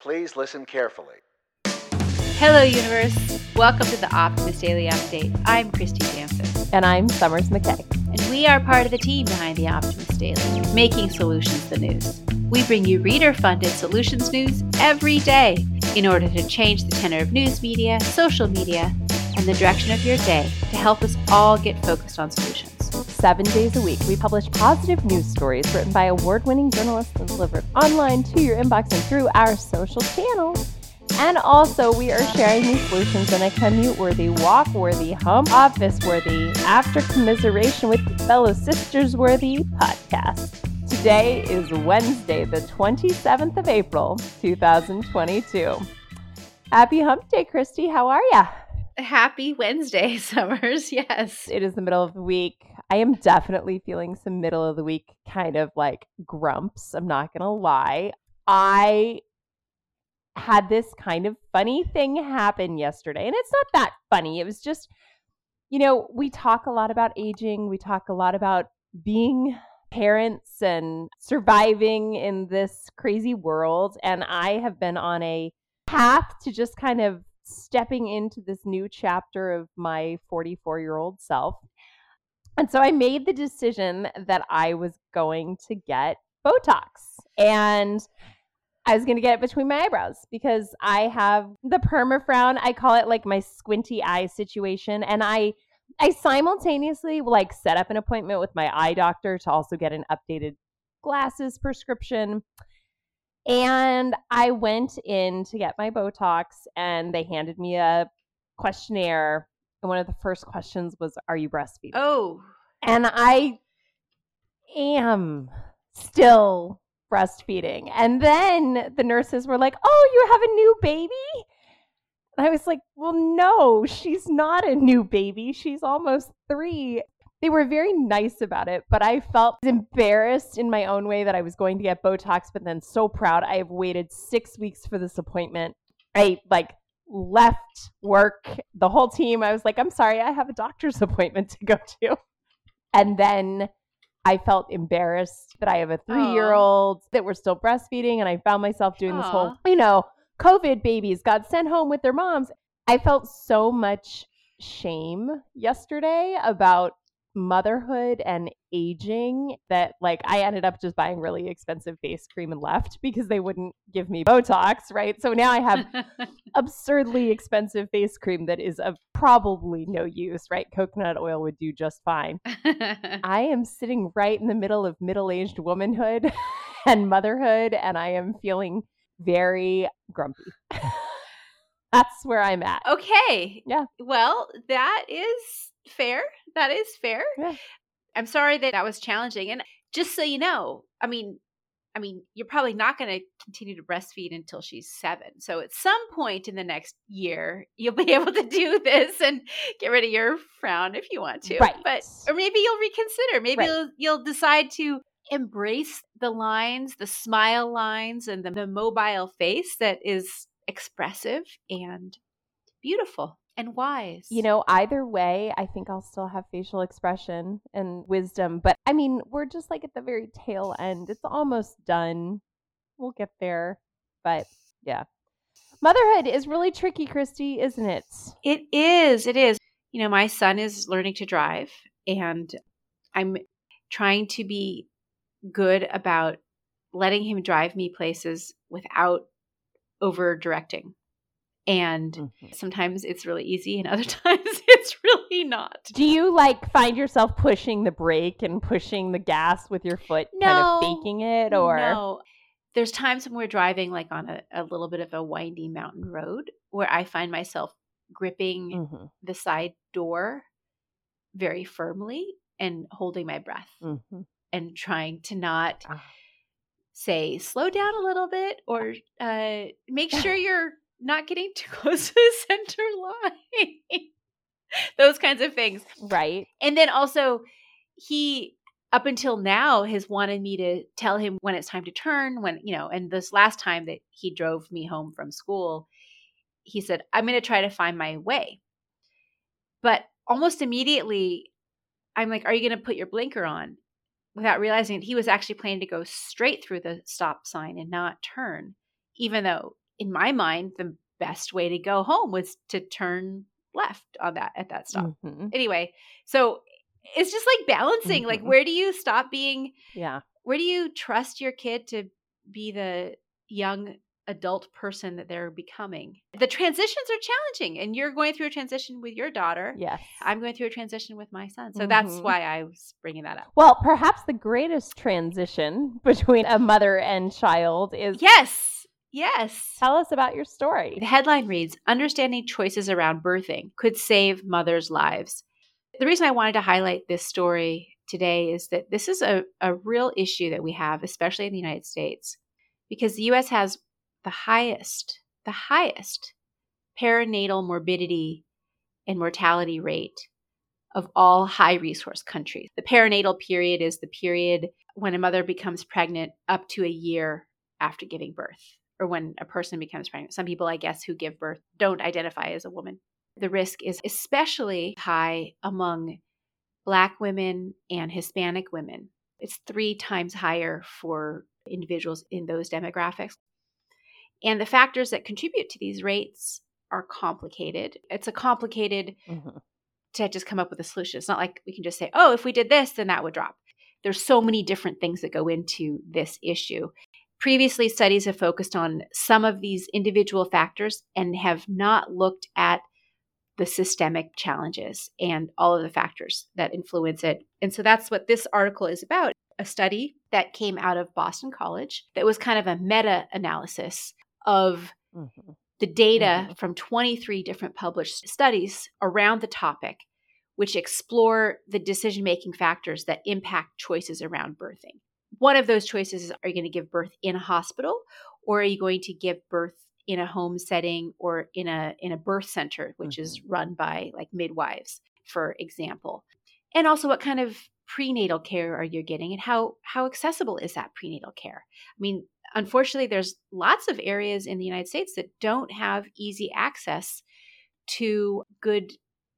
Please listen carefully. Hello, universe. Welcome to the Optimist Daily Update. I'm Kristy Jansen. And I'm Summers McKay. And we are part of the team behind the Optimist Daily, making solutions the news. We bring you reader funded solutions news every day in order to change the tenor of news media, social media, and the direction of your day to help us all get focused on solutions. Seven days a week, we publish positive news stories written by award winning journalists and delivered online to your inbox and through our social channels. And also, we are sharing these solutions in a commute worthy, walk worthy, home office worthy, after commiseration with fellow sisters worthy podcast. Today is Wednesday, the 27th of April, 2022. Happy hump day, Kristy. How are ya? Happy Wednesday, Summers. Yes. It is the middle of the week. I am definitely feeling some middle of the week kind of like grumps. I'm not going to lie. I had this kind of funny thing happen yesterday. And it's not that funny. It was just, you know, we talk a lot about aging, we talk a lot about being parents and surviving in this crazy world. And I have been on a path to just kind of stepping into this new chapter of my 44 year old self. And so I made the decision that I was going to get Botox. And I was going to get it between my eyebrows because I have the perma frown. I call it like my squinty eye situation. And I I simultaneously like set up an appointment with my eye doctor to also get an updated glasses prescription. And I went in to get my Botox and they handed me a questionnaire. And one of the first questions was, Are you breastfeeding? Oh. And I am still breastfeeding. And then the nurses were like, Oh, you have a new baby? And I was like, Well, no, she's not a new baby. She's almost three. They were very nice about it, but I felt embarrassed in my own way that I was going to get Botox, but then so proud. I have waited six weeks for this appointment. I like left work, the whole team. I was like, I'm sorry, I have a doctor's appointment to go to. And then I felt embarrassed that I have a three year old that we're still breastfeeding. And I found myself doing this whole, you know, COVID babies got sent home with their moms. I felt so much shame yesterday about motherhood and aging that like I ended up just buying really expensive face cream and left because they wouldn't give me Botox, right? So now I have absurdly expensive face cream that is of probably no use, right? Coconut oil would do just fine. I am sitting right in the middle of middle-aged womanhood and motherhood and I am feeling very grumpy. That's where I'm at. Okay. Yeah. Well, that is fair. That is fair. Yeah. I'm sorry that that was challenging. And just so you know, I mean, I mean, you're probably not going to continue to breastfeed until she's seven. So at some point in the next year, you'll be able to do this and get rid of your frown if you want to. Right. But or maybe you'll reconsider. Maybe Right. you'll you'll decide to embrace the lines, the smile lines, and the, the mobile face that is expressive and beautiful and wise. You know, either way, I think I'll still have facial expression and wisdom. But I mean, we're just like at the very tail end. It's almost done. We'll get there. But yeah. Motherhood is really tricky, Kristy, isn't it? It is. It is. You know, my son is learning to drive, and I'm trying to be good about letting him drive me places without over directing. And Mhm. sometimes it's really easy, and other times it's really not. Do you like find yourself pushing the brake and pushing the gas with your foot, kind of faking it? Or no. There's times when we're driving like on a, a little bit of a windy mountain road where I find myself gripping Mhm, the side door very firmly and holding my breath mhm. and trying to not Ah. say slow down a little bit or uh, make sure you're not getting too close to the center line. Those kinds of things. right? And then also, he up until now has wanted me to tell him when it's time to turn when you know and this last time that he drove me home from school he said i'm going to try to find my way but almost immediately i'm like are you going to put your blinker on without realizing that he was actually planning to go straight through the stop sign and not turn even though in my mind, the best way to go home was to turn left on that at that stop. Mm-hmm. Anyway, so it's just like balancing. Like, Mhm. where do you stop being? Yeah. Where do you trust your kid to be the young adult person that they're becoming? The transitions are challenging, and you're going through a transition with your daughter. Yes. I'm going through a transition with my son. So that's Mhm. why I was bringing that up. well, perhaps the greatest transition between a mother and child is Yes. Yes. tell us about your story. The headline reads Understanding Choices Around Birthing Could Save Mothers' Lives. The reason I wanted to highlight this story today is that this is a, a real issue that we have, especially in the United States, because the US has the highest, the highest perinatal morbidity and mortality rate of all high resource countries. The perinatal period is the period when a mother becomes pregnant up to a year after giving birth, or when a person becomes pregnant. Some people, I guess, who give birth don't identify as a woman. The risk is especially high among Black women and Hispanic women. It's three times higher for individuals in those demographics. And the factors that contribute to these rates are complicated. It's a complicated Mhm. to just come up with a solution. It's not like we can just say, oh, if we did this, then that would drop. There's so many different things that go into this issue. Previously, studies have focused on some of these individual factors and have not looked at the systemic challenges and all of the factors that influence it. And so that's what this article is about a study that came out of Boston College that was kind of a meta analysis of Mhm. the data Mhm. from 23 different published studies around the topic, which explore the decision making factors that impact choices around birthing. One of those choices is are you going to give birth in a hospital or are you going to give birth in a home setting or in a in a birth center which is mm-hmm. run by like midwives for example? And also what kind of prenatal care are you getting and how how accessible is that prenatal care? I mean unfortunately, there's lots of areas in the United States that don't have easy access to good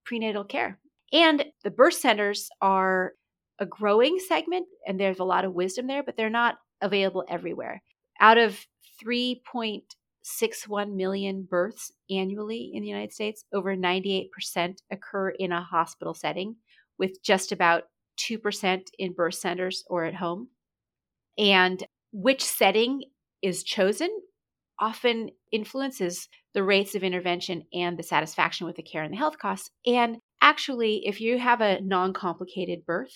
prenatal care. And the birth centers are a growing segment, and there's a lot of wisdom there, but they're not available everywhere. Out of 3.61 million births annually in the United States, over 98% occur in a hospital setting, with just about 2% in birth centers or at home. And which setting is chosen often influences the rates of intervention and the satisfaction with the care and the health costs. And actually, if you have a non complicated birth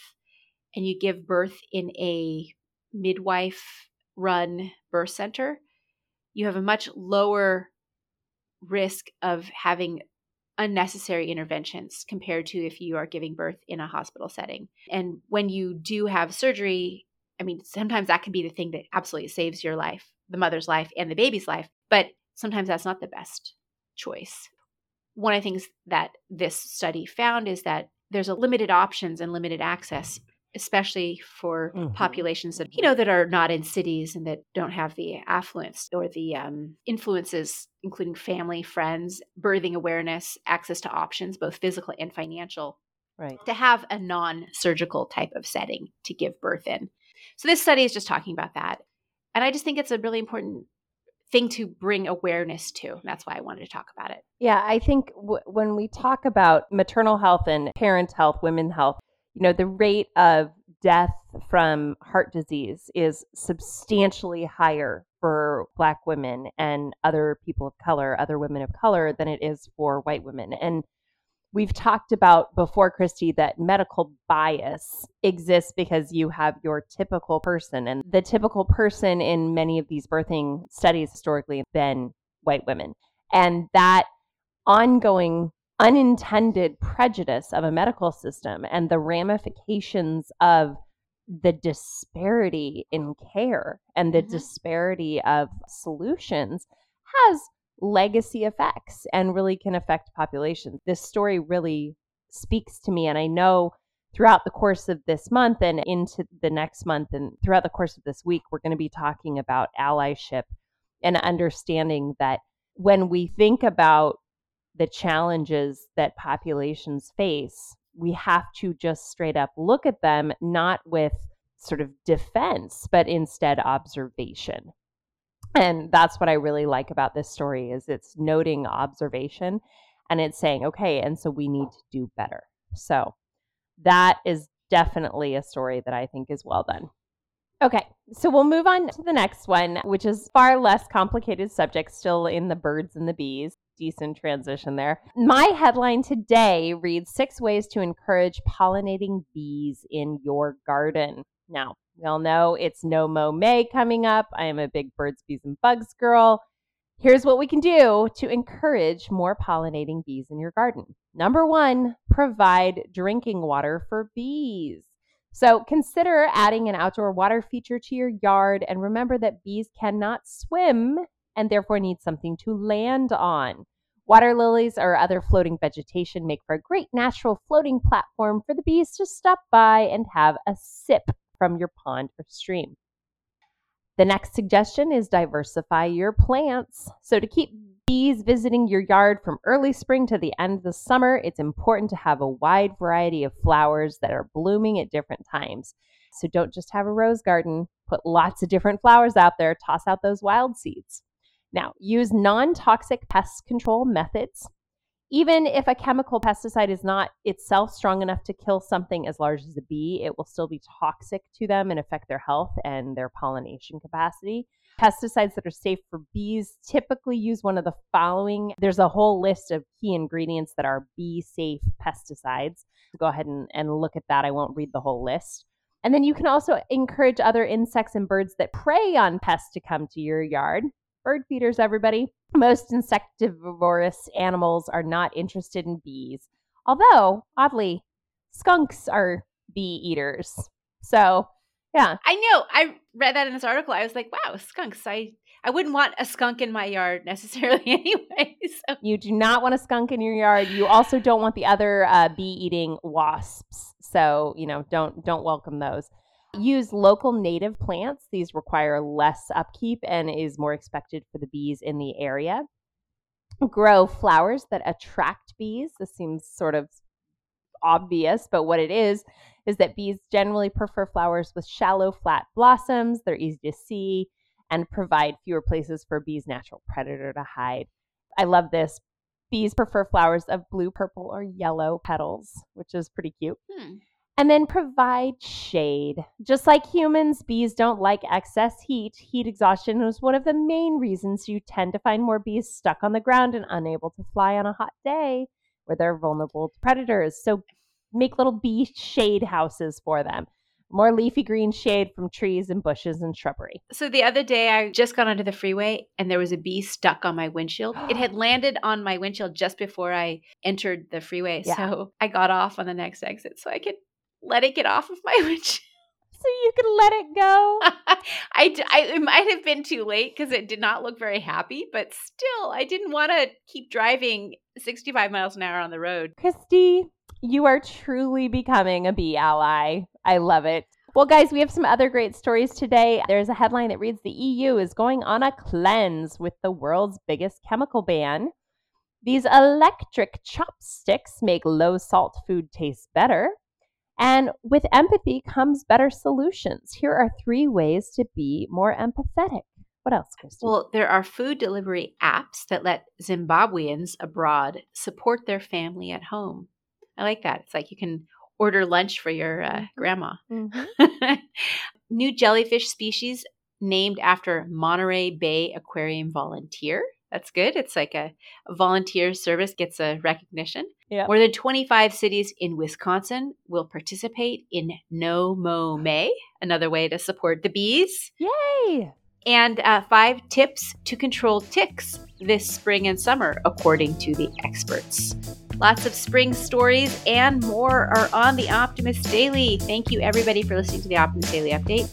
and you give birth in a midwife run birth center, you have a much lower risk of having unnecessary interventions compared to if you are giving birth in a hospital setting. And when you do have surgery, I mean, sometimes that can be the thing that absolutely saves your life, the mother's life, and the baby's life, but sometimes that's not the best choice. One of the things that this study found is that there's a limited options and limited access especially for Mhm. populations that you know that are not in cities and that don't have the affluence or the um, influences including family friends birthing awareness access to options both physical and financial Right. to have a non-surgical type of setting to give birth in so this study is just talking about that and i just think it's a really important thing to bring awareness to that's why i wanted to talk about it Yeah, I think w- when we talk about maternal health and parent health, women health, you know, the rate of death from heart disease is substantially higher for Black women and other people of color, other women of color, than it is for white women. And we've talked about before, Kristy, that medical bias exists because you have your typical person. And the typical person in many of these birthing studies historically have been white women. And that ongoing unintended prejudice of a medical system and the ramifications of the disparity in care and the Mhm. disparity of solutions has legacy effects and really can affect populations. This story really speaks to me. And I know throughout the course of this month and into the next month and throughout the course of this week, we're going to be talking about allyship and understanding that when we think about the challenges that populations face, we have to just straight up look at them, not with sort of defense, but instead observation. And that's what I really like about this story is it's noting observation and it's saying, okay, and so we need to do better. So that is definitely a story that I think is well done. Okay, so we'll move on to the next one, which is far less complicated subject, still in the birds and the bees. Decent transition there. My headline today reads Six Ways to Encourage Pollinating Bees in Your Garden. Now, we all know it's No Mow May coming up. I am a big birds, bees, and bugs girl. Here's what we can do to encourage more pollinating bees in your garden. Number one, provide drinking water for bees. So consider adding an outdoor water feature to your yard and remember that bees cannot swim and therefore need something to land on. Water lilies or other floating vegetation make for a great natural floating platform for the bees to stop by and have a sip from your pond or stream. The next suggestion is diversify your plants. So, to keep bees visiting your yard from early spring to the end of the summer, it's important to have a wide variety of flowers that are blooming at different times. So don't just have a rose garden, put lots of different flowers out there, toss out those wild seeds. Now, use non toxic pest control methods. Even if a chemical pesticide is not itself strong enough to kill something as large as a bee, it will still be toxic to them and affect their health and their pollination capacity. Pesticides that are safe for bees typically use one of the following. There's a whole list of key ingredients that are bee safe pesticides. Go ahead and, and look at that. I won't read the whole list. And then you can also encourage other insects and birds that prey on pests to come to your yard. Bird feeders, everybody. Most insectivorous animals are not interested in bees, although, oddly, skunks are bee eaters. So yeah. I know. I read that in this article. I was like, wow, skunks. I I wouldn't want a skunk in my yard necessarily anyway. So. You do not want a skunk in your yard. You also don't want the other uh, bee eating wasps. So, you know, don't don't welcome those. Use local native plants. These require less upkeep and is more expected for the bees in the area. Grow flowers that attract bees. This seems sort of obvious, but what it is is that bees generally prefer flowers with shallow, flat blossoms. They're easy to see and provide fewer places for bee's natural predator to hide. I love this. Bees prefer flowers of blue, purple, or yellow petals, which is pretty cute. Hmm. And then provide shade. Just like humans, bees don't like excess heat. Heat exhaustion is one of the main reasons you tend to find more bees stuck on the ground and unable to fly on a hot day where they're vulnerable to predators. So make little bee shade houses for them. More leafy green shade from trees and bushes and shrubbery. So the other day, I just got onto the freeway and there was a bee stuck on my windshield. it had landed on my windshield just before I entered the freeway. Yeah. So I got off on the next exit so I could let it get off of my windshield so you could let it go. I, I it might have been too late because it did not look very happy, but still, I didn't want to keep driving 65 miles an hour on the road. Kristy, you are truly becoming a bee ally. I love it. Well, guys, we have some other great stories today. There's a headline that reads The EU is going on a cleanse with the world's biggest chemical ban. These electric chopsticks make low salt food taste better. And with empathy comes better solutions. Here are three ways to be more empathetic. What else, Kristy? Well, there are food delivery apps that let Zimbabweans abroad support their family at home. I like that. It's like you can order lunch for your uh, mm-hmm. grandma. Mm-hmm. New jellyfish species named after Monterey Bay Aquarium volunteer. That's good. It's like a, a volunteer service gets a recognition. Yeah. More than 25 cities in Wisconsin will participate in No Mow May, another way to support the bees. Yay! And uh, five tips to control ticks this spring and summer, according to the experts. Lots of spring stories and more are on the Optimist Daily. Thank you, everybody, for listening to the Optimist Daily Update.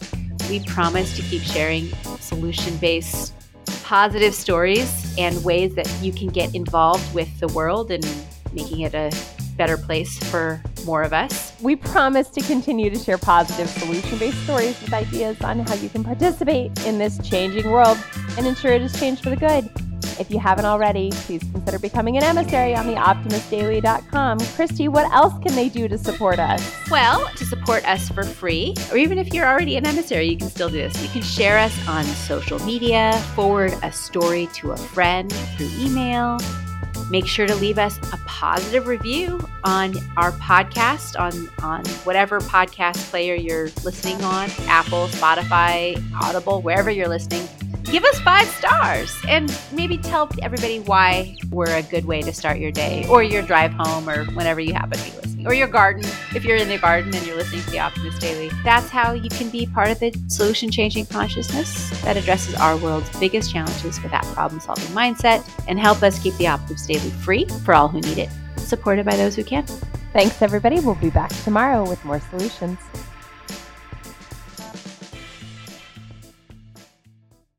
We promise to keep sharing solution based positive stories and ways that you can get involved with the world and making it a better place for more of us. We promise to continue to share positive solution based stories with ideas on how you can participate in this changing world and ensure it is changed for the good. If you haven't already, please consider becoming an emissary on the optimistdaily.com. Kristy, what else can they do to support us? Well, to support us for free, or even if you're already an emissary, you can still do this. You can share us on social media, forward a story to a friend through email. Make sure to leave us a positive review on our podcast on on whatever podcast player you're listening on, Apple, Spotify, Audible, wherever you're listening give us five stars and maybe tell everybody why we're a good way to start your day or your drive home or whenever you happen to be listening or your garden if you're in the garden and you're listening to the optimist daily. That's how you can be part of the solution changing consciousness that addresses our world's biggest challenges with that problem solving mindset and help us keep the optimist daily free for all who need it. Supported by those who can. Thanks everybody. We'll be back tomorrow with more solutions